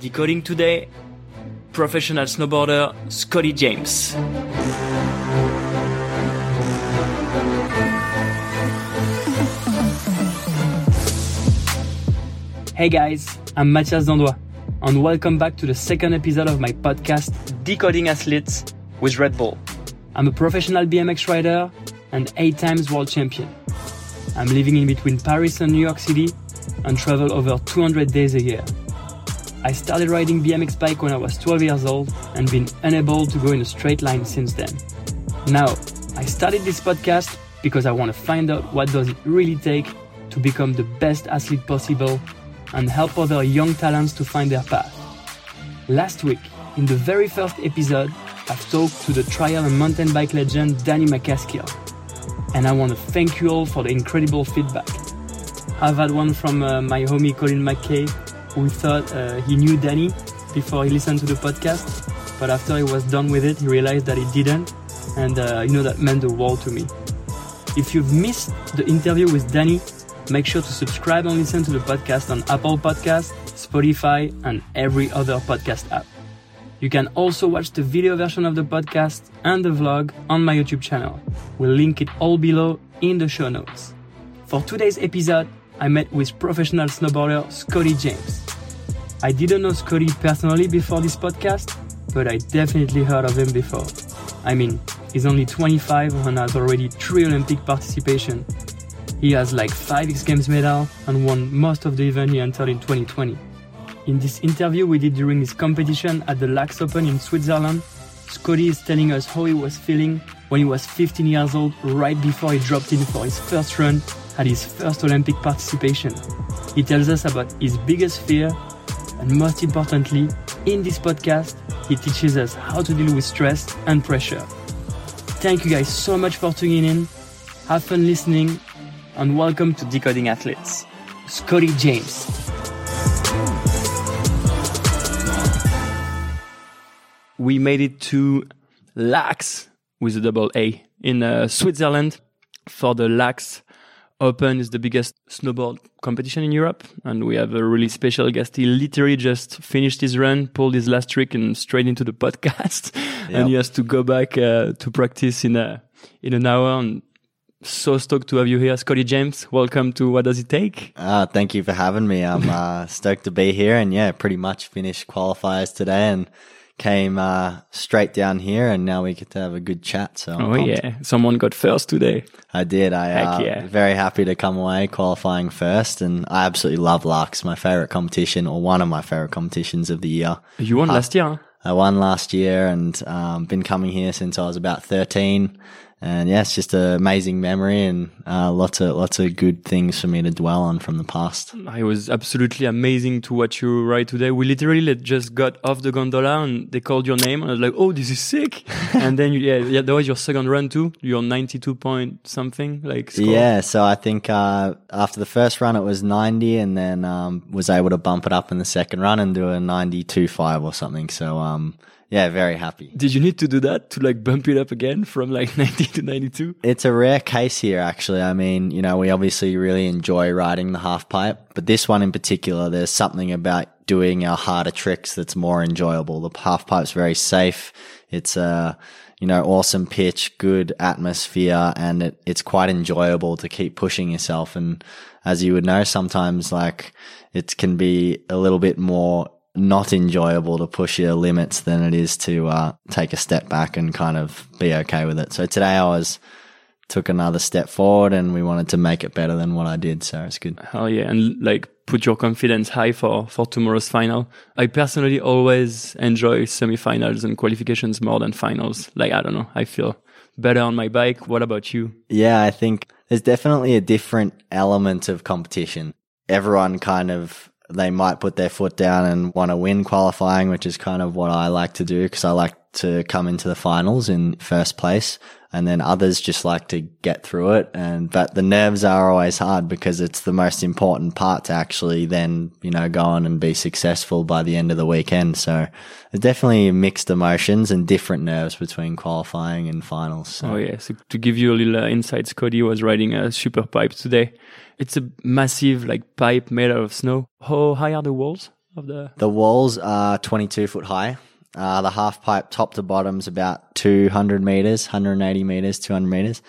Decoding today, professional snowboarder Scotty James. Hey guys, I'm Mathias Dandois, and welcome back to the second episode of my podcast, Decoding Athletes with Red Bull. I'm a professional BMX rider and eight times world champion. I'm living in between Paris and New York City and travel over 200 days a year. I started riding BMX bike when I was 12 years old and been unable to go in a straight line since then. Now, I started this podcast because I want to find out what does it really take to become the best athlete possible and help other young talents to find their path. Last week, in the very first episode, I've talked to the trial and mountain bike legend Danny MacAskill. And I want to thank you all for the incredible feedback. I've had one from uh, my homie Colin McKay, who thought uh, he knew Danny before he listened to the podcast, but after he was done with it, he realized that he didn't, and uh, you know that meant the world to me. If you've missed the interview with Danny, make sure to subscribe and listen to the podcast on Apple Podcast, Spotify, and every other podcast app. You can also watch the video version of the podcast and the vlog on my YouTube channel. We'll link it all below in the show notes. For today's episode, I met with professional snowboarder Scotty James. I didn't know Scotty personally before this podcast, but I definitely heard of him before. I mean, he's only 25 and has already three Olympic participation. He has like five X Games medal and won most of the event he entered in 2020. In this interview we did during his competition at the Laax Open in Switzerland, Scotty is telling us how he was feeling when he was 15 years old, right before he dropped in for his first run at his first Olympic participation. He tells us about his biggest fear, and most importantly, in this podcast, he teaches us how to deal with stress and pressure. Thank you guys so much for tuning in. Have fun listening, and welcome to Decoding Athletes. Scotty James. We made it to Laax with a double A in uh, Switzerland for the Laax Open is the biggest snowboard competition in Europe, and we have a really special guest. He literally just finished his run, pulled his last trick, and straight into the podcast. Yep. and he has to go back uh, to practice in a in an hour. And so stoked to have you here, Scotty James. Welcome to What Does It Take? Uh, thank you for having me. I'm uh, stoked to be here, and yeah, pretty much finished qualifiers today, and came uh, straight down here, and now we get to have a good chat. So, I'm oh pumped. yeah, someone got first today. I did. I Heck uh, yeah. very happy to come away qualifying first, and I absolutely love Laax. My favorite competition, or one of my favorite competitions of the year. You won uh, last year. I won last year, and um, been coming here since I was about thirteen and yeah, it's just an amazing memory and uh, lots of lots of good things for me to dwell on from the past. It was absolutely amazing to watch you ride today. We literally just got off the gondola and they called your name and I was like, "Oh, this is sick!" and then you, yeah, yeah, that was your second run too. Your ninety-two point something like. Score. Yeah, so I think uh, after the first run it was ninety, and then um, was able to bump it up in the second run and do a ninety-two five or something. So um, yeah, very happy. Did you need to do that to like bump it up again from like 90 to 92? It's a rare case here, actually. I mean, you know, we obviously really enjoy riding the half pipe, but this one in particular, there's something about doing our harder tricks that's more enjoyable. The half pipe's very safe. It's a, you know, awesome pitch, good atmosphere, and it, it's quite enjoyable to keep pushing yourself. And as you would know, sometimes like it can be a little bit more not enjoyable to push your limits than it is to uh, take a step back and kind of be okay with it. So today I was took another step forward and we wanted to make it better than what I did. So it's good. Hell yeah. And like put your confidence high for, for tomorrow's final. I personally always enjoy semifinals and qualifications more than finals. Like, I don't know. I feel better on my bike. What about you? Yeah, I think there's definitely a different element of competition. Everyone kind of they might put their foot down and want to win qualifying, which is kind of what I like to do because I like to come into the finals in first place. And then others just like to get through it. And, but the nerves are always hard because it's the most important part to actually then, you know, go on and be successful by the end of the weekend. So there's definitely mixed emotions and different nerves between qualifying and finals. So. Oh, yeah. So to give you a little uh, insight, Scotty was riding a super pipe today. It's a massive like pipe made out of snow. How high are the walls of the? The walls are 22 foot high. Uh, the half pipe top to bottom is about 200 meters, 180 meters, 200 meters.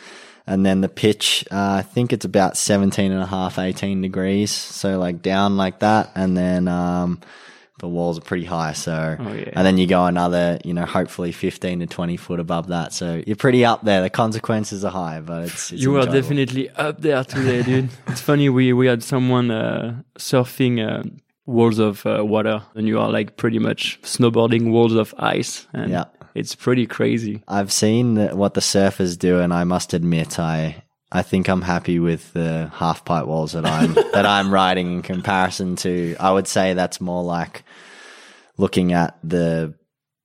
And then the pitch, uh, I think it's about 17 and a half, 18 degrees. So like down like that. And then, um, the walls are pretty high. So, oh, yeah. and then you go another, you know, hopefully 15 to 20 foot above that. So you're pretty up there. The consequences are high, but it's, it's you enjoyable. are definitely up there today, dude. it's funny. We, we had someone, uh, surfing, uh, walls of uh, water and you are like pretty much snowboarding walls of ice and yeah. it's pretty crazy i've seen what the surfers do and i must admit i i think i'm happy with the half pipe walls that i'm that i'm riding in comparison to i would say that's more like looking at the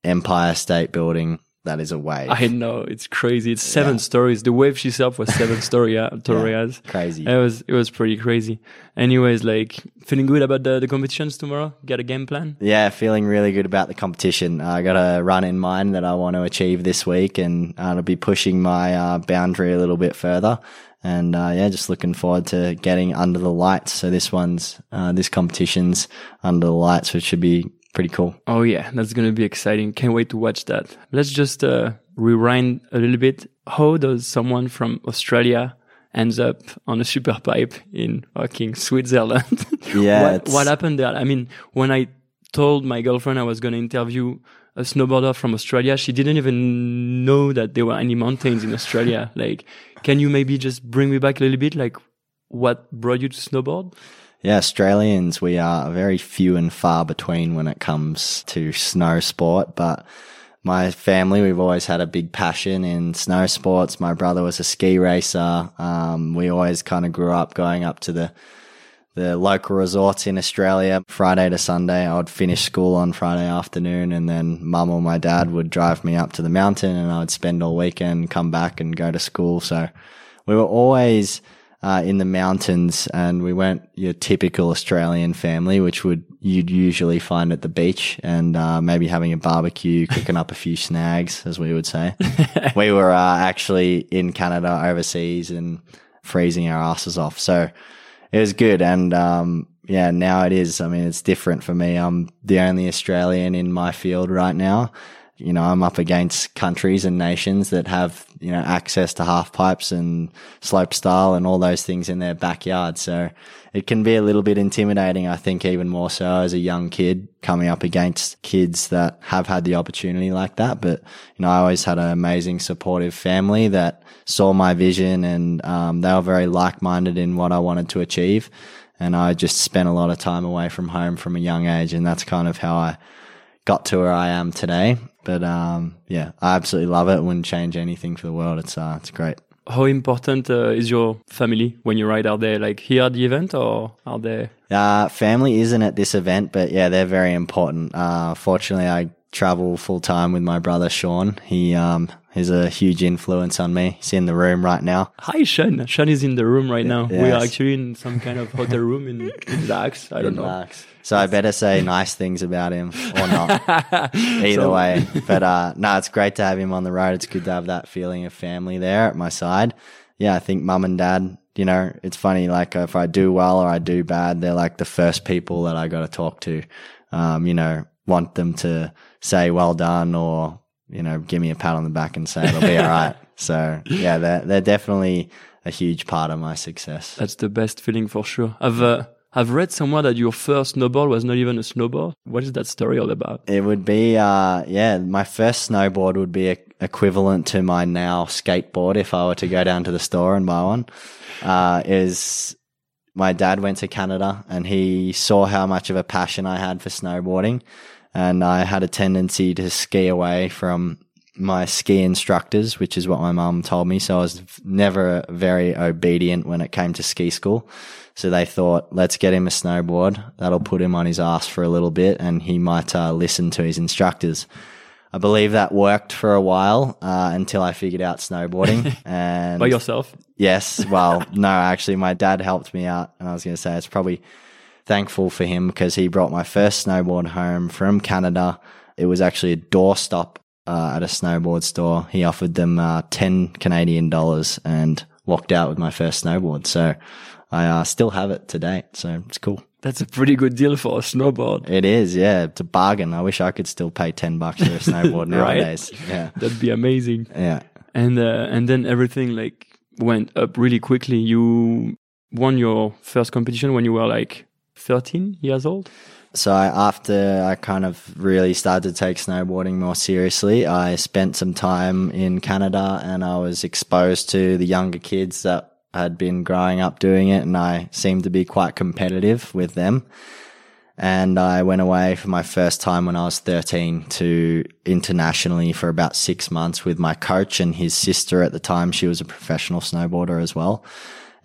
empire state building that is a wave. I know it's crazy. It's seven yeah. stories. The wave she was seven story stories. Yeah, crazy. It was it was pretty crazy. Anyways, like feeling good about the, the competitions tomorrow. Got a game plan? Yeah, feeling really good about the competition. I got a run in mind that I want to achieve this week, and uh, I'll be pushing my uh, boundary a little bit further. And uh, yeah, just looking forward to getting under the lights. So this one's uh, this competition's under the lights, which should be pretty cool. Oh yeah, that's gonna be exciting. Can't wait to watch that. Let's just uh, rewind a little bit. How does someone from Australia ends up on a super pipe in fucking Switzerland? Yeah. what, what happened there? I mean, when I told my girlfriend I was gonna interview a snowboarder from Australia, she didn't even know that there were any mountains in Australia. like, can you maybe just bring me back a little bit? Like, what brought you to snowboard? Yeah, Australians, we are very few and far between when it comes to snow sport, but my family, we've always had a big passion in snow sports. My brother was a ski racer. Um, we always kind of grew up going up to the the local resorts in Australia Friday to Sunday. I would finish school on Friday afternoon and then mum or my dad would drive me up to the mountain and I would spend all weekend, come back and go to school. So we were always uh, in the mountains, and we weren't your typical Australian family, which would you'd usually find at the beach, and uh, maybe having a barbecue, cooking up a few snags, as we would say. we were uh, actually in Canada, overseas, and freezing our asses off. So it was good, and um, yeah, now it is. I mean, it's different for me. I'm the only Australian in my field right now you know, I'm up against countries and nations that have, you know, access to half pipes and slope style and all those things in their backyard. So it can be a little bit intimidating. I think even more so as a young kid coming up against kids that have had the opportunity like that. But, you know, I always had an amazing supportive family that saw my vision and, um, they were very like-minded in what I wanted to achieve. And I just spent a lot of time away from home from a young age. And that's kind of how I, got to where I am today. But um, yeah, I absolutely love it. Wouldn't change anything for the world. It's uh, it's great. How important uh, is your family when you ride? Are they like here at the event or are they? Uh, family isn't at this event, but yeah, they're very important. Uh, fortunately, I travel full time with my brother Sean. He um he's a huge influence on me. He's in the room right now. Hi Sean. Sean is in the room right now. Yes. We are actually in some kind of hotel room in, in Dax. I don't in know. Dax. So I better say nice things about him or not. Either so, way. But uh no, it's great to have him on the road. It's good to have that feeling of family there at my side. Yeah, I think mum and dad, you know, it's funny, like if I do well or I do bad, they're like the first people that I gotta talk to. Um, you know, want them to say well done or you know give me a pat on the back and say it'll be all right. So yeah, they're they're definitely a huge part of my success. That's the best feeling for sure. I've uh, I've read somewhere that your first snowboard was not even a snowboard. What is that story all about? It would be uh yeah, my first snowboard would be equivalent to my now skateboard if I were to go down to the store and buy one. Uh, is my dad went to Canada and he saw how much of a passion I had for snowboarding and I had a tendency to ski away from my ski instructors, which is what my mum told me. So I was never very obedient when it came to ski school. So they thought, let's get him a snowboard. That'll put him on his ass for a little bit and he might uh, listen to his instructors. I believe that worked for a while uh, until I figured out snowboarding. and By yourself? Yes. Well, no, actually, my dad helped me out, and I was going to say it's probably thankful for him because he brought my first snowboard home from Canada. It was actually a doorstop uh, at a snowboard store. He offered them uh, ten Canadian dollars and walked out with my first snowboard. So I uh, still have it to date. So it's cool. That's a pretty good deal for a snowboard. It is, yeah. It's a bargain. I wish I could still pay ten bucks for a snowboard Right. nowadays. Yeah, That'd be amazing. yeah. And uh, and then everything like went up really quickly. You won your first competition when you were like 13 years old. So after I kind of really started to take snowboarding more seriously, I spent some time in Canada and I was exposed to the younger kids that had been growing up doing it and I seemed to be quite competitive with them. And I went away for my first time when I was 13 to internationally for about six months with my coach and his sister at the time. She was a professional snowboarder as well.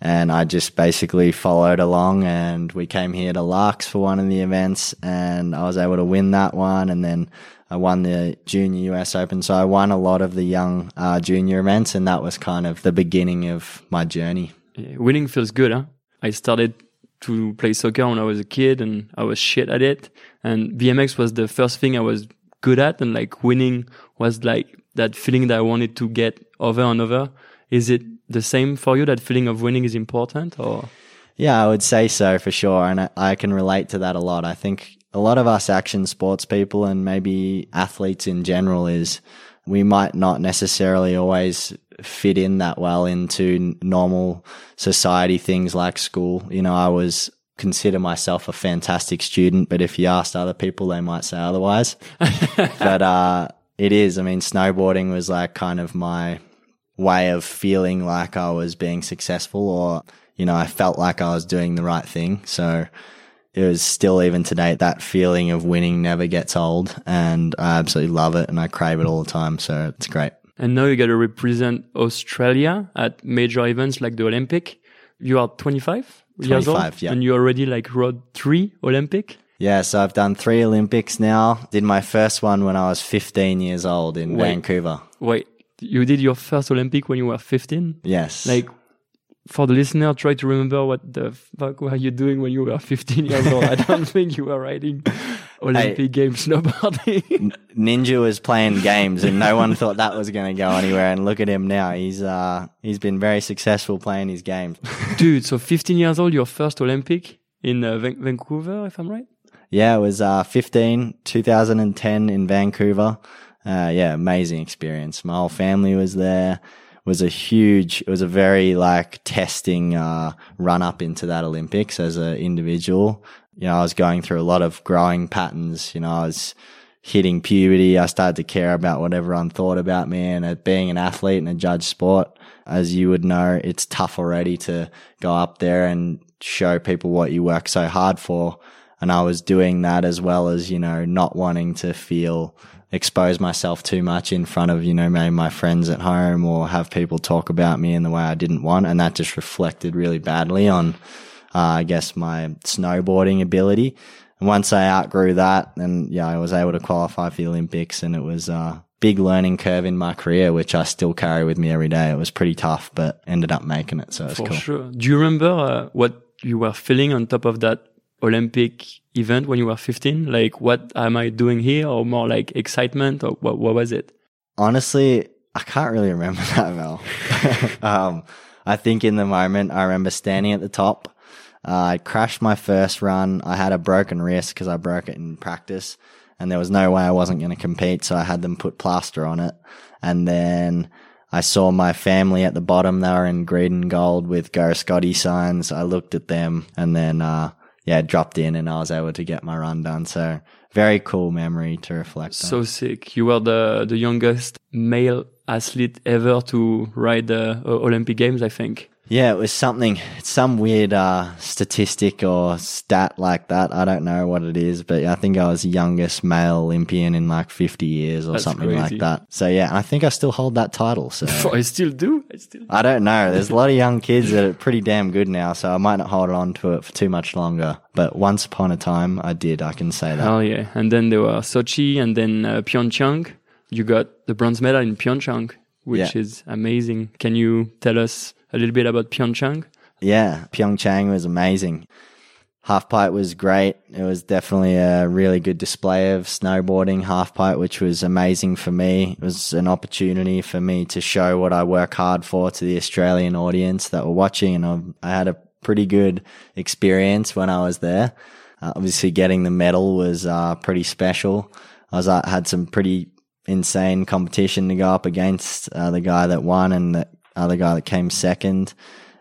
And I just basically followed along and we came here to Laax for one of the events and I was able to win that one. And then I won the junior US Open. So I won a lot of the young uh, junior events and that was kind of the beginning of my journey. Winning feels good, huh? I started to play soccer when I was a kid and I was shit at it. And BMX was the first thing I was good at. And like winning was like that feeling that I wanted to get over and over. Is it the same for you? That feeling of winning is important or? Yeah, I would say so for sure. And I, I can relate to that a lot. I think a lot of us action sports people and maybe athletes in general is we might not necessarily always fit in that well into normal society things like school. You know, I was consider myself a fantastic student, but if you asked other people, they might say otherwise. but, uh, it is. I mean, snowboarding was like kind of my way of feeling like I was being successful or, you know, I felt like I was doing the right thing. So it was still even today, that feeling of winning never gets old and I absolutely love it and I crave it all the time. So it's great. And now you got to represent Australia at major events like the Olympic. You are 25 years old 25, yeah. and you already like rode three Olympic. Yeah. So I've done three Olympics now. Did my first one when I was 15 years old in Wait. Vancouver. Wait, you did your first Olympic when you were 15? Yes. Like, for the listener, try to remember what the fuck were you doing when you were 15 years old. I don't think you were riding Olympic Games snowboarding. Ninja was playing games and no one thought that was going to go anywhere. And look at him now. He's, uh, he's been very successful playing his games. Dude, so 15 years old, your first Olympic in uh, Van- Vancouver, if I'm right? Yeah, it was uh, 15, 2010 in Vancouver. Uh, yeah, amazing experience. My whole family was there. It was a huge, it was a very like testing uh, run up into that Olympics as an individual. You know, I was going through a lot of growing patterns. You know, I was hitting puberty. I started to care about what everyone thought about me and uh, being an athlete and a judge sport. As you would know, it's tough already to go up there and show people what you work so hard for. And I was doing that as well as, you know, not wanting to feel expose myself too much in front of, you know, maybe my friends at home or have people talk about me in the way I didn't want. And that just reflected really badly on, uh, I guess my snowboarding ability. And once I outgrew that, then yeah, I was able to qualify for the Olympics and it was a big learning curve in my career, which I still carry with me every day. It was pretty tough, but ended up making it. So it's cool. sure. Do you remember uh, what you were feeling on top of that Olympic event when you were 15? Like, what am I doing here? Or more like excitement? Or what, what was it? Honestly, I can't really remember that well. um, I think in the moment, I remember standing at the top. Uh, I crashed my first run. I had a broken wrist because I broke it in practice and there was no way I wasn't going to compete. So I had them put plaster on it. And then I saw my family at the bottom. They were in green and gold with Go Scotty signs. I looked at them and then, uh, yeah, dropped in and I was able to get my run done. So very cool memory to reflect on. So sick. You were the, the youngest male athlete ever to ride the uh, Olympic Games, I think. Yeah, it was something, some weird uh, statistic or stat like that. I don't know what it is, but I think I was youngest male Olympian in like 50 years or That's something crazy. like that. So yeah, I think I still hold that title. So I still do. I still. I don't know. There's a lot of young kids that are pretty damn good now, so I might not hold on to it for too much longer. But once upon a time, I did. I can say that. Oh yeah. And then there were Sochi and then uh, Pyeongchang. you got the bronze medal in Pyeongchang, which Yeah. is amazing. Can you tell us a little bit about Pyeongchang? Yeah, Pyeongchang was amazing. Halfpipe was great. It was definitely a really good display of snowboarding halfpipe, which was amazing for me. It was an opportunity for me to show what I work hard for to the Australian audience that were watching, and I- had a pretty good experience when I was there. Uh, obviously, getting the medal was uh, pretty special. I was uh, had some pretty insane competition to go up against uh, the guy that won and the other guy that came second.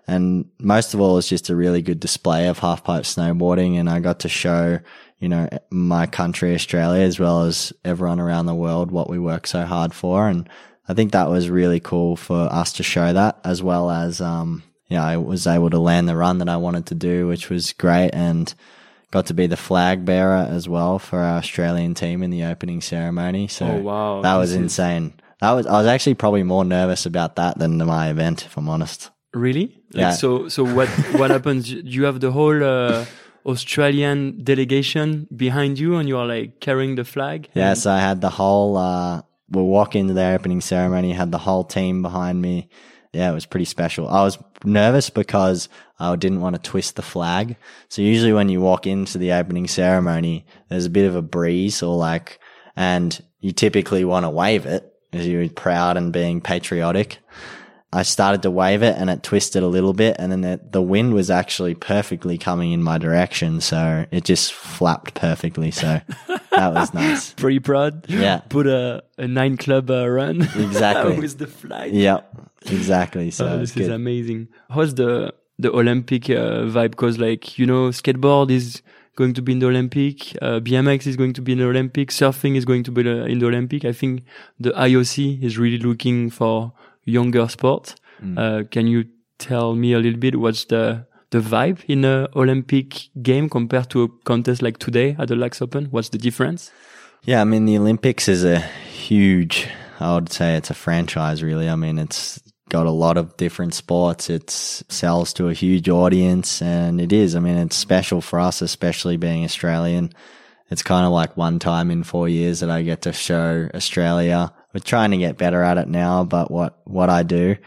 And most of all, it's just a really good display of half pipe snowboarding. And I got to show, you know, my country, Australia, as well as everyone around the world, what we work so hard for. And I think that was really cool for us to show that as well as, um, yeah, I was able to land the run that I wanted to do, which was great. And got to be the flag bearer as well for our Australian team in the opening ceremony. So Oh, wow. that was insane. That was, I was actually probably more nervous about that than my event, if I'm honest. Really? Like, Yeah. So, so what what happens? You have the whole uh, Australian delegation behind you, and you are like carrying the flag. Yeah, so I had the whole, uh, we'll walk into the opening ceremony, had the whole team behind me. Yeah, it was pretty special. I was nervous because I didn't want to twist the flag. So usually when you walk into the opening ceremony, there's a bit of a breeze or like, and you typically want to wave it as you were proud and being patriotic. I started to wave it and it twisted a little bit and then the, the wind was actually perfectly coming in my direction. So it just flapped perfectly. So that was nice. Pretty proud. Yeah. Put a, a nine club uh, run. Exactly. with the flag. Yep, exactly. So Oh, this is good. amazing. How's the the Olympic uh, vibe? Because like you know, skateboard is going to be in the Olympic, uh, BMX is going to be in the Olympic, surfing is going to be the- in the Olympic. I think the IOC is really looking for younger sports. Mm. Uh, can you tell me a little bit what's the the vibe in a Olympic game compared to a contest like today at the Laax Open? What's the difference? Yeah, I mean the Olympics is a huge. I would say it's a franchise, really. I mean, it's got a lot of different sports. It sells to a huge audience, and it is. I mean, it's special for us, especially being Australian. It's kind of like one time in four years that I get to show Australia. We're trying to get better at it now, but what what I do,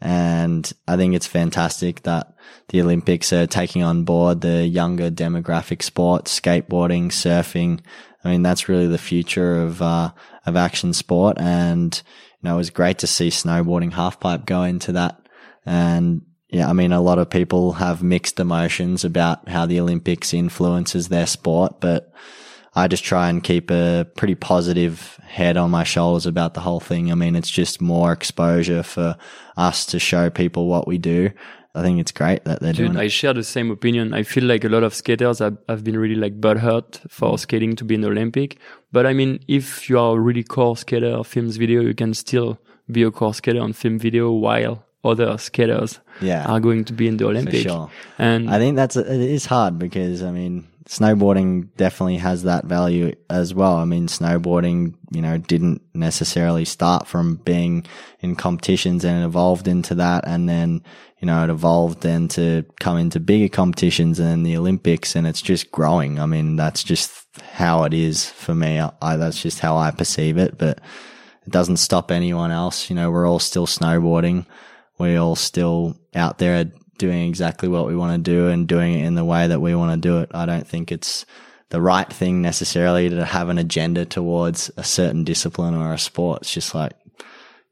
and I think it's fantastic that the Olympics are taking on board the younger demographic sports, skateboarding, surfing. I mean, that's really the future of, uh, of action sport. And, you know, it was great to see snowboarding halfpipe go into that. And yeah, I mean, a lot of people have mixed emotions about how the Olympics influences their sport, but I just try and keep a pretty positive head on my shoulders about the whole thing. I mean, it's just more exposure for us to show people what we do. I think it's great that they're Dude, doing I share the same opinion. I feel like a lot of skaters have, have been really like butthurt for skating to be in the Olympic. But I mean, if you are a really core skater films video, you can still be a core skater on film video while other skaters Yeah, are going to be in the for Olympic. sure. And I think that's it is hard because I mean snowboarding definitely has that value as well. I mean snowboarding, you know, didn't necessarily start from being in competitions and it evolved into that and then you know it evolved then to come into bigger competitions and the Olympics and it's just growing. I mean that's just how it is for me. I, that's just how I perceive it, but it doesn't stop anyone else. You know, we're all still snowboarding. We're all still out there doing exactly what we want to do and doing it in the way that we want to do it. I don't think it's the right thing necessarily to have an agenda towards a certain discipline or a sport. It's just like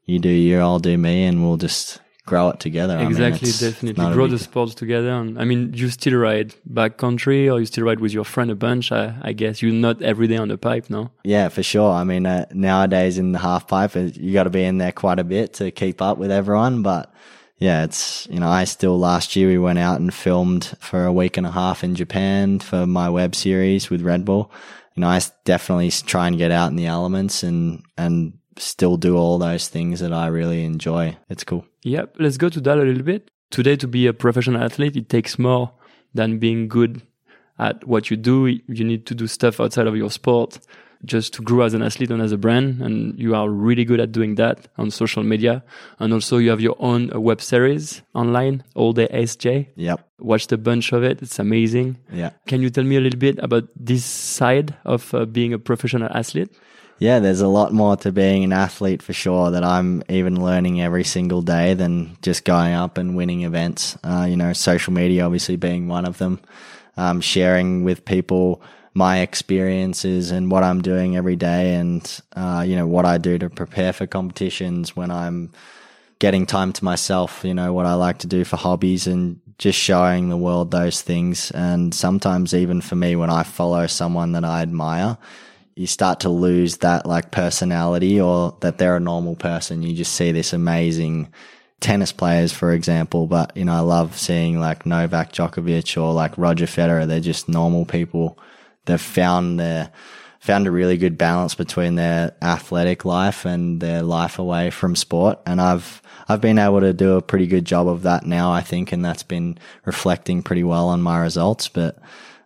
you do you, I'll do me, and we'll just grow it together. I mean, exactly, it's definitely grow the sports together. And I mean, you still ride backcountry or you still ride with your friend a bunch. I, I guess you're not every day on the pipe, no? Yeah, for sure. I mean, uh, nowadays in the half pipe, uh, you got to be in there quite a bit to keep up with everyone. But yeah, it's, you know, I still last year we went out and filmed for a week and a half in Japan for my web series with Red Bull. You know, I definitely try and get out in the elements and, and still do all those things that I really enjoy. It's cool. Yep, let's go to that a little bit. Today, to be a professional athlete, it takes more than being good at what you do. You need to do stuff outside of your sport just to grow as an athlete and as a brand. And you are really good at doing that on social media. And also, you have your own uh, web series online, All Day SJ. Yep. Watched a bunch of it. It's amazing. Yeah. Can you tell me a little bit about this side of uh, being a professional athlete? Yeah, there's a lot more to being an athlete for sure that I'm even learning every single day than just going up and winning events. Uh, you know, social media obviously being one of them. Um, sharing with people my experiences and what I'm doing every day and, uh, you know, what I do to prepare for competitions when I'm getting time to myself, you know, what I like to do for hobbies and just showing the world those things. And sometimes even for me, when I follow someone that I admire, you start to lose that like personality or that they're a normal person. You just see this amazing tennis players, for example. But, you know, I love seeing like Novak Djokovic or like Roger Federer. They're just normal people. They've found their, found a really good balance between their athletic life and their life away from sport. And I've, I've been able to do a pretty good job of that now, I think. And that's been reflecting pretty well on my results. But,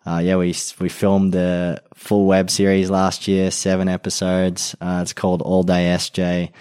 uh, yeah, we we filmed the full web series last year, seven episodes. Uh, it's called All Day SJ.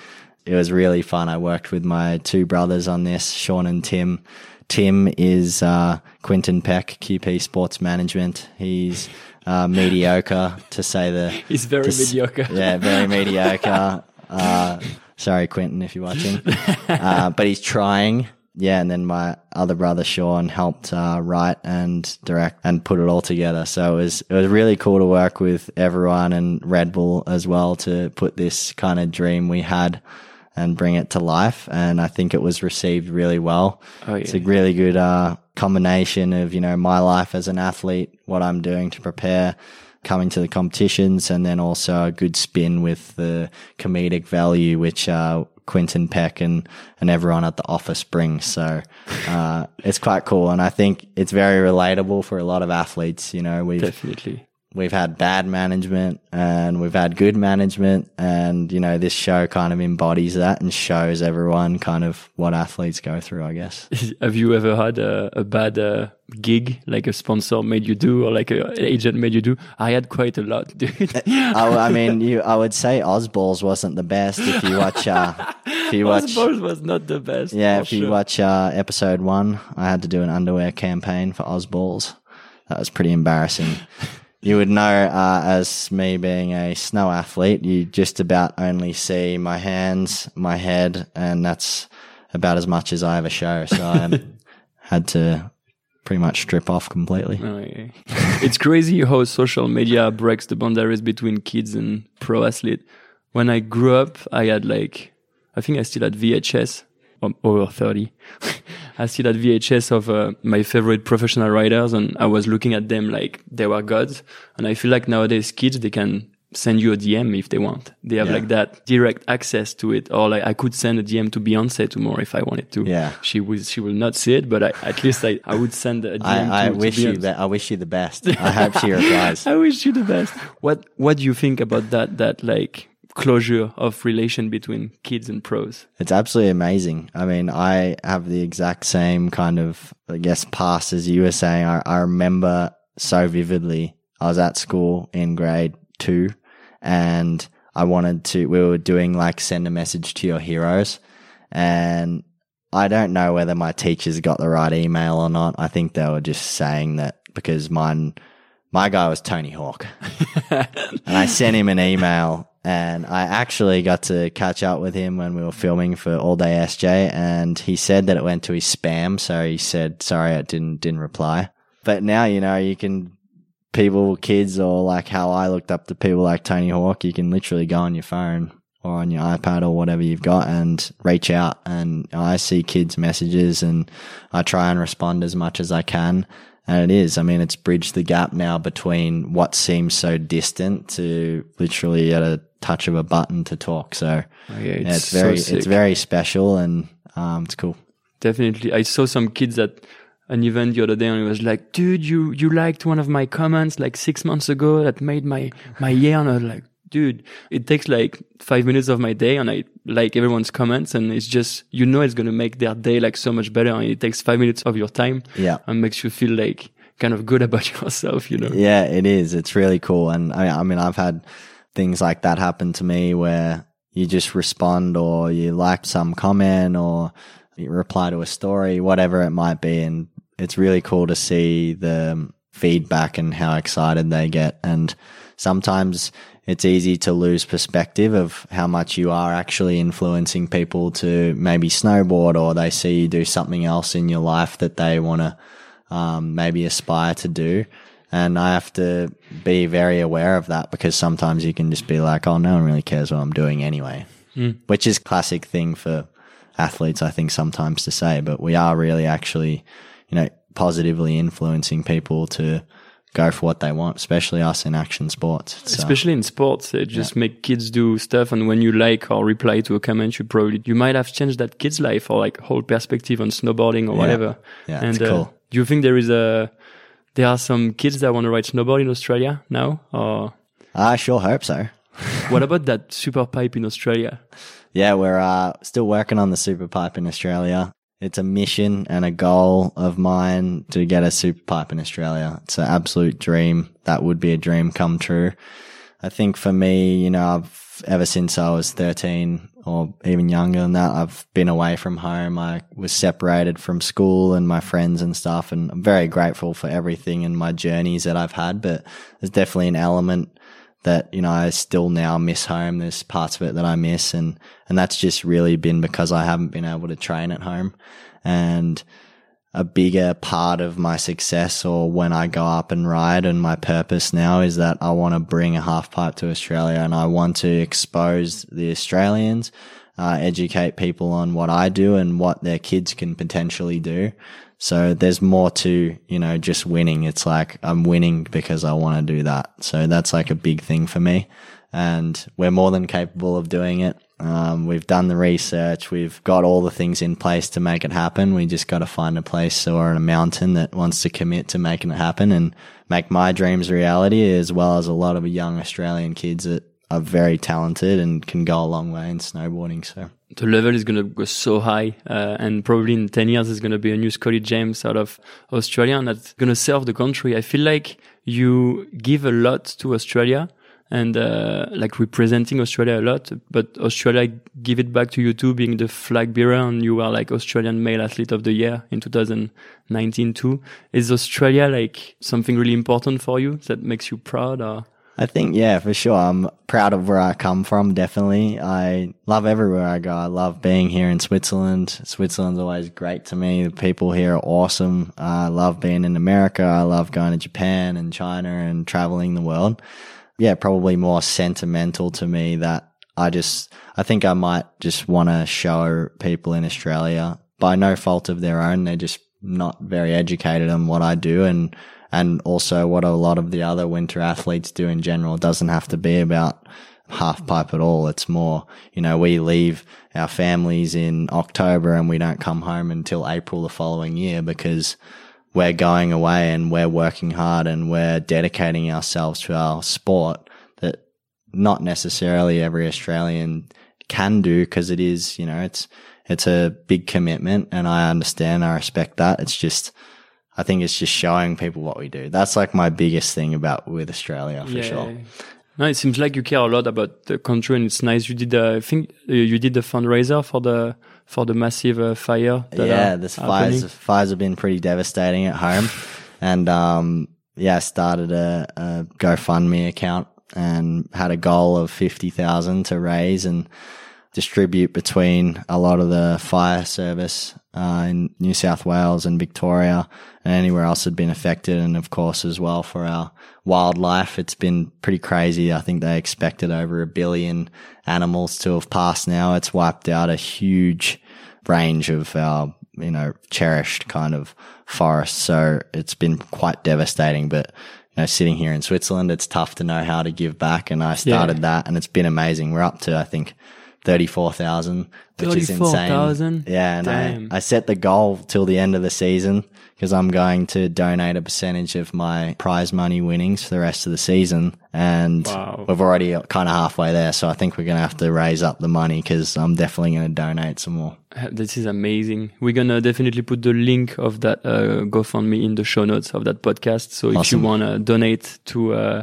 It was really fun. I worked with my two brothers on this, Sean and Tim. Tim is uh, Quinton Peck, QP Sports Management. He's uh, mediocre to say the. He's very mediocre. Yeah, very mediocre. Uh, sorry, Quinton, if you're watching. Uh, but he's trying yeah, and then my other brother Sean helped uh, write and direct and put it all together. So it was it was really cool to work with everyone and Red Bull as well to put this kind of dream we had and bring it to life. And I think it was received really well. Oh, yeah. It's a really good uh, combination of you know my life as an athlete, what I'm doing to prepare. Coming to the competitions, and then also a good spin with the comedic value, which uh, Quinton Peck and, and everyone at the office brings. So, uh, it's quite cool. And I think it's very relatable for a lot of athletes. You know, we've definitely we've had bad management and we've had good management and you know this show kind of embodies that and shows everyone kind of what athletes go through i guess. Have you ever had a, a bad uh, gig? Like a sponsor made you do or like an agent made you do? I had quite a lot dude. I, I, mean you i would say Ozballs wasn't the best if you watch uh if you watch Ozballs was not the best yeah if sure. you watch uh episode one i had to do an underwear campaign for Ozballs. That was pretty embarrassing you would know uh, as me being a snow athlete, you just about only see my hands, my head, and that's about as much as I ever show. So I had to pretty much strip off completely. Oh, yeah. it's crazy how social media breaks the boundaries between kids and pro athlete. When I grew up, I had like, I think I still had VHS um, over 30. I see that VHS of uh, my favorite professional riders and I was looking at them like they were gods. And I feel like nowadays kids, they can send you a DM if they want. They have yeah. like that direct access to it. Or like I could send a DM to Beyonce tomorrow if I wanted to. Yeah. She will, she will not see it, but I, at least I, I would send a DM I, I to, wish to you that, I wish you the best. I hope she replies. I wish you the best. What, what do you think about that, that like, closure of relation between kids and pros. It's absolutely amazing. I mean, I have the exact same kind of, I guess, past as you were saying. I, I remember so vividly. I was at school in grade two and I wanted to, we were doing like send a message to your heroes and I don't know whether my teachers got the right email or not. I think they were just saying that because mine, my guy was Tony Hawk. and I sent him an email and I actually got to catch up with him when we were filming for All Day SJ, and he said that it went to his spam. So he said, "Sorry, I didn't didn't reply." But now you know you can people, kids, or like how I looked up to people like Tony Hawk. You can literally go on your phone or on your iPad or whatever you've got and reach out. And I see kids' messages, and I try and respond as much as I can. And it is. I mean, it's bridged the gap now between what seems so distant to literally at a touch of a button to talk. So oh, yeah, it's, yeah, it's very, so it's very special and um, it's cool. Definitely. I saw some kids at an event the other day and it was like, dude, you, you liked one of my comments like six months ago that made my, my year. And I was like, dude, it takes like five minutes of my day and I like everyone's comments and it's just, you know, it's going to make their day like so much better. And it takes five minutes of your time. Yeah. And makes you feel like kind of good about yourself, you know? Yeah, it is. It's really cool. And I, I mean, I've had, things like that happen to me where you just respond or you like some comment or you reply to a story, whatever it might be. And it's really cool to see the feedback and how excited they get. And sometimes it's easy to lose perspective of how much you are actually influencing people to maybe snowboard or they see you do something else in your life that they want to um, maybe aspire to do. And I have to be very aware of that because sometimes you can just be like, oh, no one really cares what I'm doing anyway, mm. which is classic thing for athletes, I think sometimes to say, but we are really actually, you know, positively influencing people to go for what they want, especially us in action sports. So, especially in sports, it just yeah. make kids do stuff. And when you like or reply to a comment, you probably, you might have changed that kid's life or like whole perspective on snowboarding or yeah. whatever. Yeah, and uh, cool. do you think there is a, there are some kids that want to ride snowboard in Australia now or? I sure hope so. what about that super pipe in Australia? Yeah, we're uh, still working on the super pipe in Australia. It's a mission and a goal of mine to get a super pipe in Australia. It's an absolute dream. That would be a dream come true. I think for me, you know, I've ever since I was 13 or even younger than that, I've been away from home. I was separated from school and my friends and stuff. And I'm very grateful for everything and my journeys that I've had. But there's definitely an element that, you know, I still now miss home. There's parts of it that I miss. And, and that's just really been because I haven't been able to train at home. And a bigger part of my success or when I go up and ride and my purpose now is that I want to bring a half pipe to Australia and I want to expose the Australians, uh, educate people on what I do and what their kids can potentially do. So there's more to, you know, just winning. It's like I'm winning because I want to do that. So that's like a big thing for me. And we're more than capable of doing it. Um, we've done the research. We've got all the things in place to make it happen. We just got to find a place or a mountain that wants to commit to making it happen and make my dreams reality as well as a lot of young Australian kids that are very talented and can go a long way in snowboarding. So the level is going to go so high, uh, and probably in 10 years, there's going to be a new Scotty James out of Australia, and that's going to serve the country. I feel like you give a lot to Australia and uh, like representing Australia a lot, but Australia give it back to you too, being the flag bearer, and you were like Australian male athlete of the year in 2019 too. Is Australia like something really important for you that makes you proud? Or? I think, yeah, for sure. I'm proud of where I come from. Definitely. I love everywhere I go. I love being here in Switzerland. Switzerland's always great to me. The people here are awesome. I love being in America. I love going to Japan and China and traveling the world. Yeah, probably more sentimental to me that I just, I think I might just want to show people in Australia by no fault of their own. They're just not very educated on what I do and and also what a lot of the other winter athletes do in general. It doesn't have to be about half pipe at all. It's more, you know, we leave our families in October and we don't come home until April the following year because we're going away and we're working hard and we're dedicating ourselves to our sport that not necessarily every Australian can do because it is, you know, it's, it's a big commitment and I understand, I respect that. It's just, I think it's just showing people what we do. That's like my biggest thing about with Australia for yeah. sure. No, it seems like you care a lot about the country, and it's nice. You did, uh, I think, uh, you did the fundraiser for the for the massive uh, fire. yeah, this fires fires have been pretty devastating at home, and um, yeah, I started a, a GoFundMe account and had a goal of fifty thousand to raise and distribute between a lot of the fire service uh, in New South Wales and Victoria and anywhere else had been affected. And of course, as well for our wildlife, it's been pretty crazy. I think they expected over a billion animals to have passed now. It's wiped out a huge range of our, you know, cherished kind of forests. So it's been quite devastating, but you know, sitting here in Switzerland, it's tough to know how to give back. And I started yeah. that and it's been amazing. We're up to, I think, 34,000, which is insane. Yeah. And I, I set the goal till the end of the season because I'm going to donate a percentage of my prize money winnings for the rest of the season. And wow. we've already kind of halfway there. So I think we're going to have to raise up the money because I'm definitely going to donate some more. This is amazing. We're going to definitely put the link of that uh, GoFundMe in the show notes of that podcast. So awesome. if you want to donate to uh,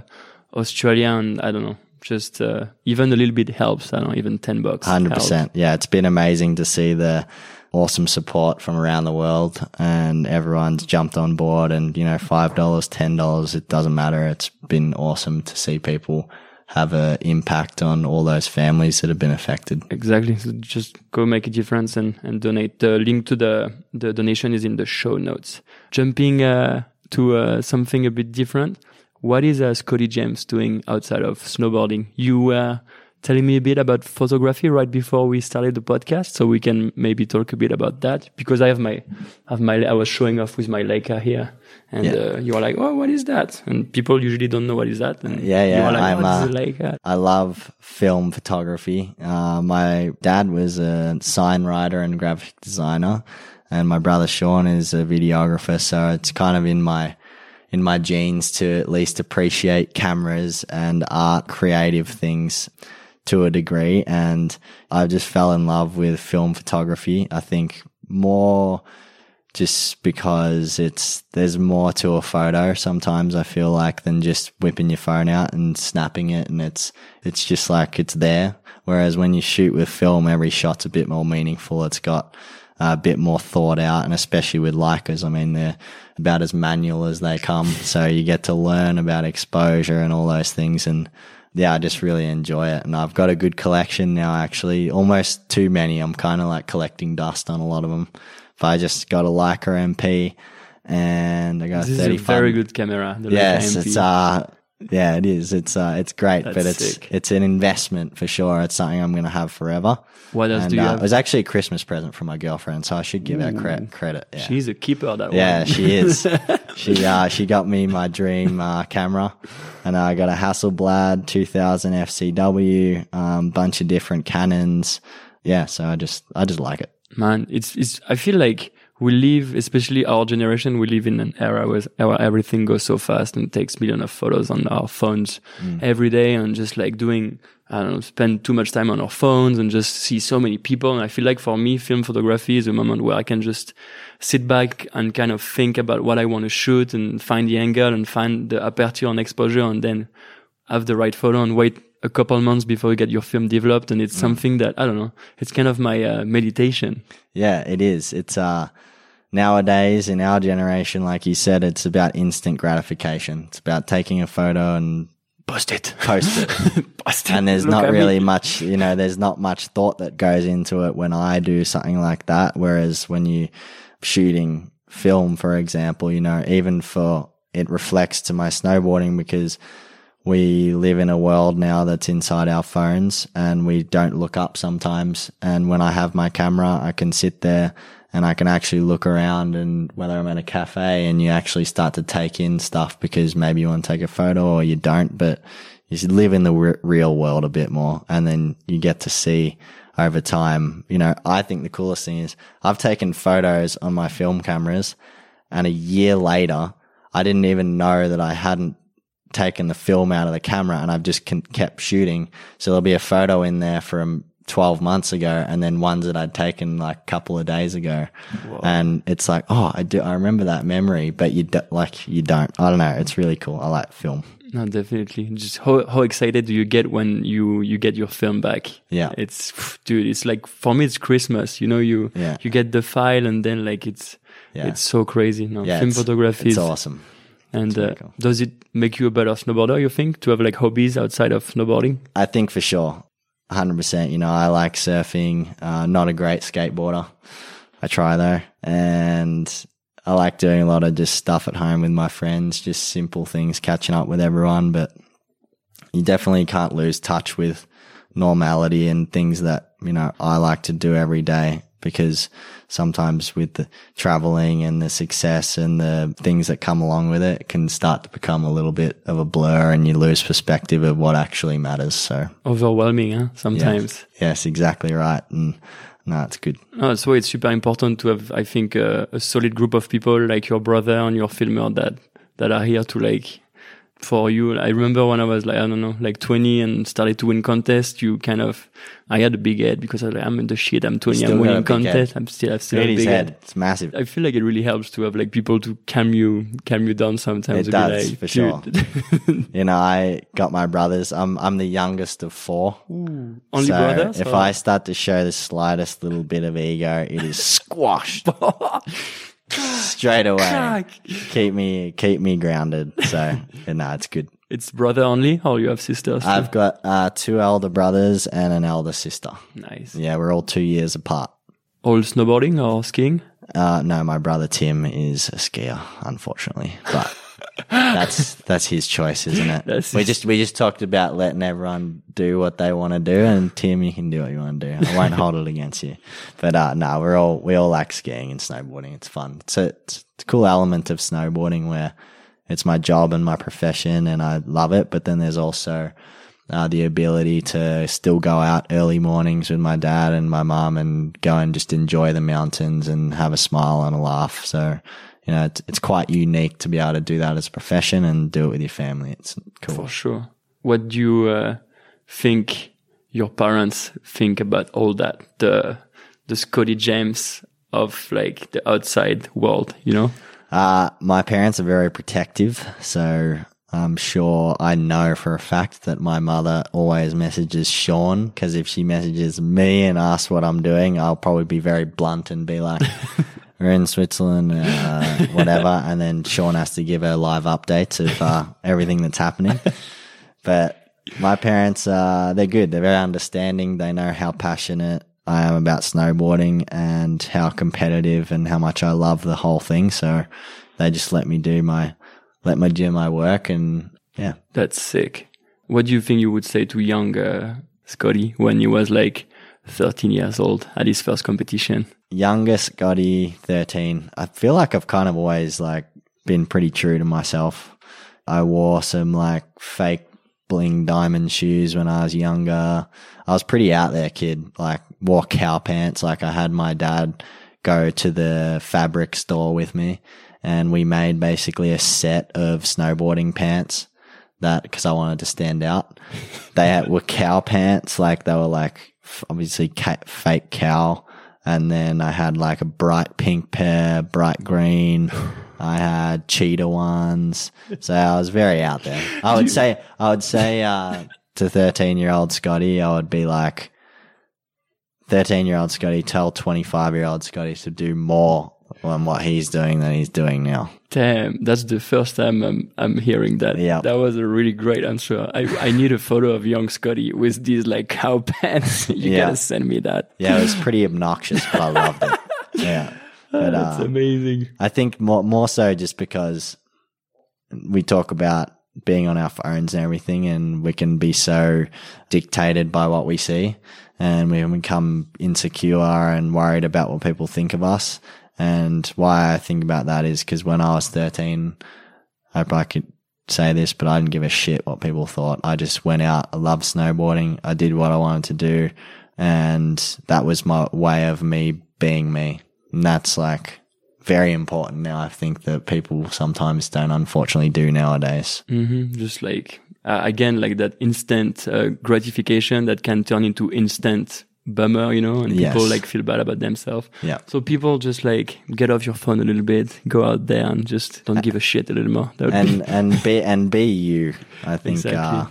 Australia and I don't know, just uh, even a little bit helps. I don't know, even 10 bucks. 100%. Helps. Yeah, it's been amazing to see the awesome support from around the world and everyone's jumped on board and, you know, $5, $10, it doesn't matter. It's been awesome to see people have an impact on all those families that have been affected. Exactly. So just go make a difference and, and donate. The link to the, the donation is in the show notes. Jumping uh, to uh, something a bit different. What is uh, Scotty James doing outside of snowboarding? You were telling me a bit about photography right before we started the podcast, so we can maybe talk a bit about that because I have my, have my, I was showing off with my Leica here, and Yeah. uh, you are like, oh, what is that? And people usually don't know what is that. And Yeah, yeah, like, I'm, what is uh, a Leica? I love film photography. Uh, my dad was a sign writer and graphic designer, and my brother Sean is a videographer. So it's kind of in my in my genes to at least appreciate cameras and art, creative things to a degree. And I just fell in love with film photography. I think more just because it's there's more to a photo sometimes I feel like than just whipping your phone out and snapping it and it's it's just like it's there whereas when you shoot with film every shot's a bit more meaningful it's got a bit more thought out and especially with Leicas I mean they're about as manual as they come so you get to learn about exposure and all those things and yeah, I just really enjoy it. And I've got a good collection now, actually. Almost too many. I'm kind of like collecting dust on a lot of them. If I just got a Leica MP and I got This is a 35. very good camera. The Yes, MP. it's, uh, yeah, it is. It's, uh, it's great, but it's, sick. it's an investment for sure. It's something I'm going to have forever. What else and, do you uh, have? It was actually a Christmas present from my girlfriend, so I should give her cre- credit. Yeah. She's a keeper. That one. Yeah, one. she is. she uh, she got me my dream uh, camera, and I got a Hasselblad 2000 FCW, um, bunch of different Canons. Yeah, so I just I just like it. man it's it's i feel like we live especially our generation we live in an era where, where everything goes so fast and takes millions of photos on our phones mm. every day and just like doing i don't know spend too much time on our phones and just see so many people. And i feel like for me film photography is a moment where i can just sit back and kind of think about what i want to shoot and find the angle and find the aperture and exposure and then have the right photo and wait a couple months before you get your film developed and it's something that i don't know it's kind of my uh, meditation Yeah, it is. It's uh nowadays in our generation, like you said, it's about instant gratification. It's about taking a photo and Post it. post it. Post it. and there's Look not at me. really much, you know, there's not much thought that goes into it when I do something like that. Whereas when you shooting film, for example, you know, even for it reflects to my snowboarding because we live in a world now that's inside our phones and we don't look up sometimes. And when I have my camera, I can sit there and I can actually look around and whether I'm at a cafe and you actually start to take in stuff because maybe you want to take a photo or you don't, but you should live in the re- real world a bit more and then you get to see over time. You know, I think the coolest thing is I've taken photos on my film cameras and a year later, I didn't even know that I hadn't taken the film out of the camera and I've just con- kept shooting. So there'll be a photo in there from 12 months ago and then ones that I'd taken like a couple of days ago. And it's like, oh, I do, I remember that memory, but you do, like, you don't. I don't know. It's really cool. I like film. No, definitely. Just how how excited do you get when you you get your film back? Yeah. It's dude. It's like for me, it's Christmas. You know, you Yeah. you get the file and then like it's Yeah. it's so crazy. No, Yeah. film it's, photography It's is awesome. And very uh, cool. does it make you a better snowboarder? You think to have like hobbies outside of snowboarding? I think for sure. 100%. You know, I like surfing, uh, not a great skateboarder. I try though. And I like doing a lot of just stuff at home with my friends, just simple things, catching up with everyone. But you definitely can't lose touch with normality and things that, you know, I like to do every day because sometimes with the traveling and the success and the things that come along with it, it can start to become a little bit of a blur and you lose perspective of what actually matters. So Overwhelming, huh? Sometimes. Yes, exactly right. And no, it's good. No, that's why it's super important to have, I think, uh, a solid group of people like your brother and your filmer that that are here to like for you. I remember when I was like I don't know, like 20 and started to win contests. You kind of, I had a big head because I was like, I'm in the shit. I'm 20. Still I'm winning contests. I'm still, I still Hit a big head. head. It's massive. I feel like it really helps to have like people to calm you, calm you down sometimes. It does, like, for sure. You know, I got my brothers. I'm I'm the youngest of four. Only so brothers. if or- I start to show the slightest little bit of ego, it is squashed straight away. Crack. Keep me keep me grounded. So no, it's good. It's brother only, or you have sisters? too? I've got uh, two elder brothers and an elder sister. nice. Yeah, we're all two years apart. All snowboarding or skiing? Uh, no, my brother Tim is a skier, unfortunately, but that's that's his choice, isn't it? That's we just we just talked about letting everyone do what they want to do, and Tim, you can do what you want to do. I won't hold it against you. But uh, no, we're all we all like skiing and snowboarding. It's fun. It's a, it's a cool element of snowboarding where it's my job and my profession, and I love it. But then there's also uh, the ability to still go out early mornings with my dad and my mum and go and just enjoy the mountains and have a smile and a laugh. So, you know, it's, it's quite unique to be able to do that as a profession and do it with your family. It's cool. For sure. What do you uh, think your parents think about all that? The the Scotty James of like the outside world, you know? Uh, my parents are very protective. So I'm sure I know for a fact that my mother always messages Sean because if she messages me and asks what I'm doing, I'll probably be very blunt and be like, we're in Switzerland, uh, whatever. and then Sean has to give her live updates of uh, everything that's happening. But my parents, uh, they're good. They're very understanding. They know how passionate I am about snowboarding and how competitive and how much I love the whole thing. So they just let me do my, let me do my work and yeah. That's sick. What do you think you would say to young uh, Scotty when he was like 13 years old at his first competition? Youngest Scotty, 13. I feel like I've kind of always like been pretty true to myself. I wore some like fake bling diamond shoes when I was younger. I was pretty out there kid, like wore cow pants. Like I had my dad go to the fabric store with me and we made basically a set of snowboarding pants that because I wanted to stand out. They had, were cow pants, like they were like obviously ca- fake cow. And then I had like a bright pink pair, bright green. I had cheetah ones. So I was very out there. I would say, I would say, uh, to 13 year old Scotty, I would be like, 13 year old Scotty, tell 25 year old Scotty to do more on what he's doing than he's doing now. Damn, that's the first time I'm I'm hearing that. Yeah. that was a really great answer. I I need a photo of young Scotty with these like cow pants. you Yeah. gotta send me that. Yeah, it was pretty obnoxious, but I loved it. Yeah. But, That's uh, amazing. I think more more so just because we talk about being on our phones and everything, and we can be so dictated by what we see, and we become insecure and worried about what people think of us. And why I think about that is because when I was thirteen, I hope I could say this, but I didn't give a shit what people thought. I just went out. I loved snowboarding. I did what I wanted to do, and that was my way of me being me. And that's like very important now. I think that people sometimes don't unfortunately do nowadays. hmm Just like uh, again, like that instant uh, gratification that can turn into instant bummer, you know, and people like feel bad about themselves. Yeah. So people just like get off your phone a little bit, go out there and just don't give a shit a little more. And, be and be, and be you. I think, Exactly. uh,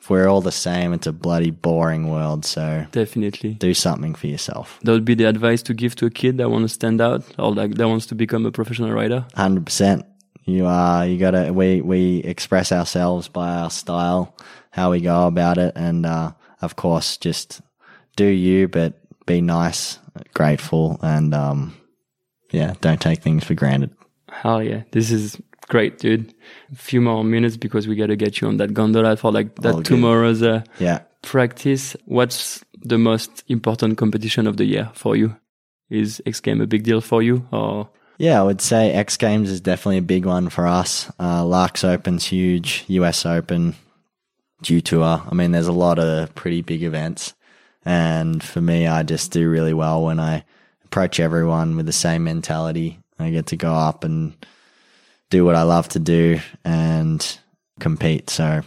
if we're all the same, it's a bloody boring world. So definitely. do something for yourself. That would be the advice to give to a kid that wants to stand out or like that wants to become a professional writer. Hundred percent. You are. You gotta. We we express ourselves by our style, how we go about it, and uh, of course, just do you, but be nice, grateful, and um, yeah, don't take things for granted. Hell yeah. This is great, dude. A few more minutes because we got to get you on that gondola for like that All tomorrow's uh, Yeah. practice. What's the most important competition of the year for you? Is X Game a big deal for you or Yeah, I would say X Games is definitely a big one for us. Uh, Laax Open's huge, US Open, Dew Tour. I mean, there's a lot of pretty big events. And for me, I just do really well when I approach everyone with the same mentality. I get to go up and do what I love to do and compete. So,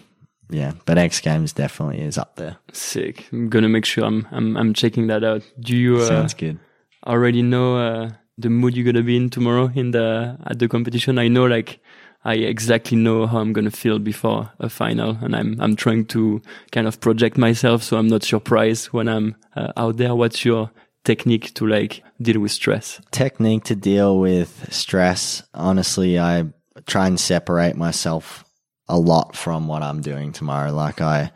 yeah, but X Games definitely is up there. sick? I'm gonna make sure I'm I'm, I'm checking that out. Do you uh, Sounds good. already know uh, the mood you're gonna be in tomorrow in the at the competition? I know like I exactly know how I'm gonna feel before a final, and I'm I'm trying to kind of project myself so I'm not surprised when I'm uh, out there. What's your technique to like deal with stress? technique to deal with stress honestly i try and separate myself a lot from what I'm doing tomorrow. Like I,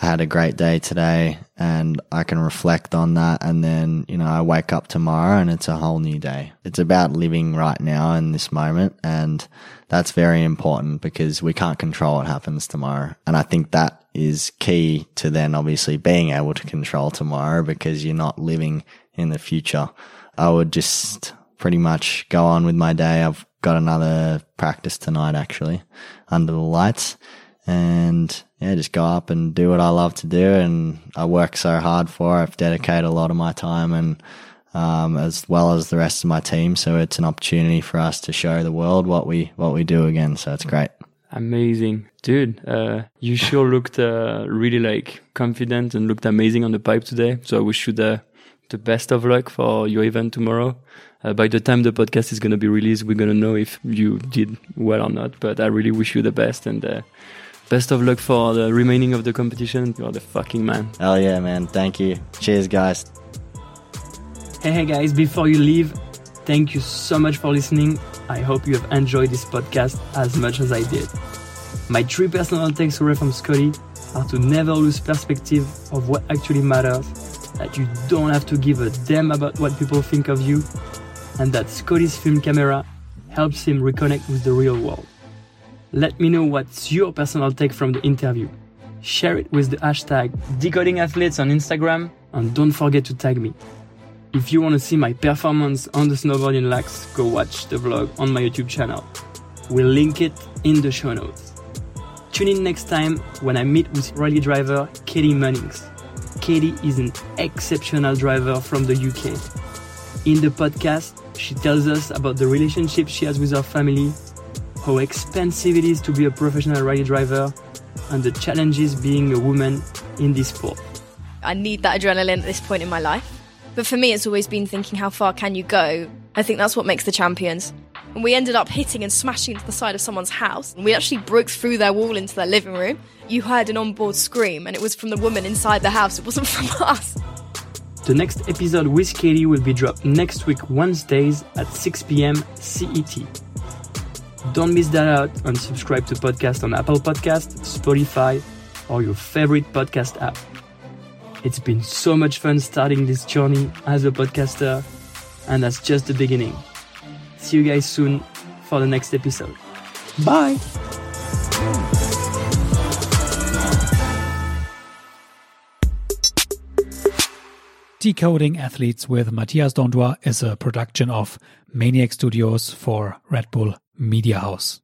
I had a great day today and I can reflect on that. And then, you know, I wake up tomorrow and it's a whole new day. It's about living right now in this moment. And that's very important because we can't control what happens tomorrow. And I think that is key to then obviously being able to control tomorrow because you're not living in the future. I would just pretty much go on with my day. I've got another practice tonight actually under the lights and yeah, just go up and do what I love to do. And I work so hard for. I've dedicated a lot of my time and, um, as well as the rest of my team. So it's an opportunity for us to show the world what we, what we do again. So it's great. Amazing, dude. Uh, you sure looked uh, really like confident and looked amazing on the pipe today. So I wish you the the best of luck for your event tomorrow. Uh, by the time the podcast is going to be released, we're going to know if you did well or not. But I really wish you the best and uh, best of luck for the remaining of the competition. You're the fucking man. Hell yeah, man. Thank you. Cheers, guys. Hey, guys. Before you leave, thank you so much for listening. I hope you have enjoyed this podcast as much as I did. My three personal takeaways from Scotty are to never lose perspective of what actually matters, that you don't have to give a damn about what people think of you, and that Scotty's film camera helps him reconnect with the real world. Let me know what's your personal take from the interview. Share it with the hashtag decodingathletes on Instagram and don't forget to tag me. If you want to see my performance on the snowboard in Laax, go watch the vlog on my YouTube channel. We'll link it in the show notes. Tune in next time when I meet with rally driver Katie Munnings. Katie is an exceptional driver from the UK. In the podcast, she tells us about the relationship she has with her family how expensive it is to be a professional rally driver, and the challenges being a woman in this sport. I need that adrenaline at this point in my life. But for me, it's always been thinking, how far can you go? I think that's what makes the champions. And we ended up hitting and smashing into the side of someone's house. And we actually broke through their wall into their living room. You heard an onboard scream, and it was from the woman inside the house. It wasn't from us. The next episode with Katie will be dropped next week, Wednesdays at 6 p.m. CET. Don't miss that out and subscribe to podcast on Apple Podcast, Spotify, or your favorite podcast app. It's been so much fun starting this journey as a podcaster, and that's just the beginning. See you guys soon for the next episode. Bye! Decoding Athletes with Matthias Dandois is a production of Maniac Studios for Red Bull Media House.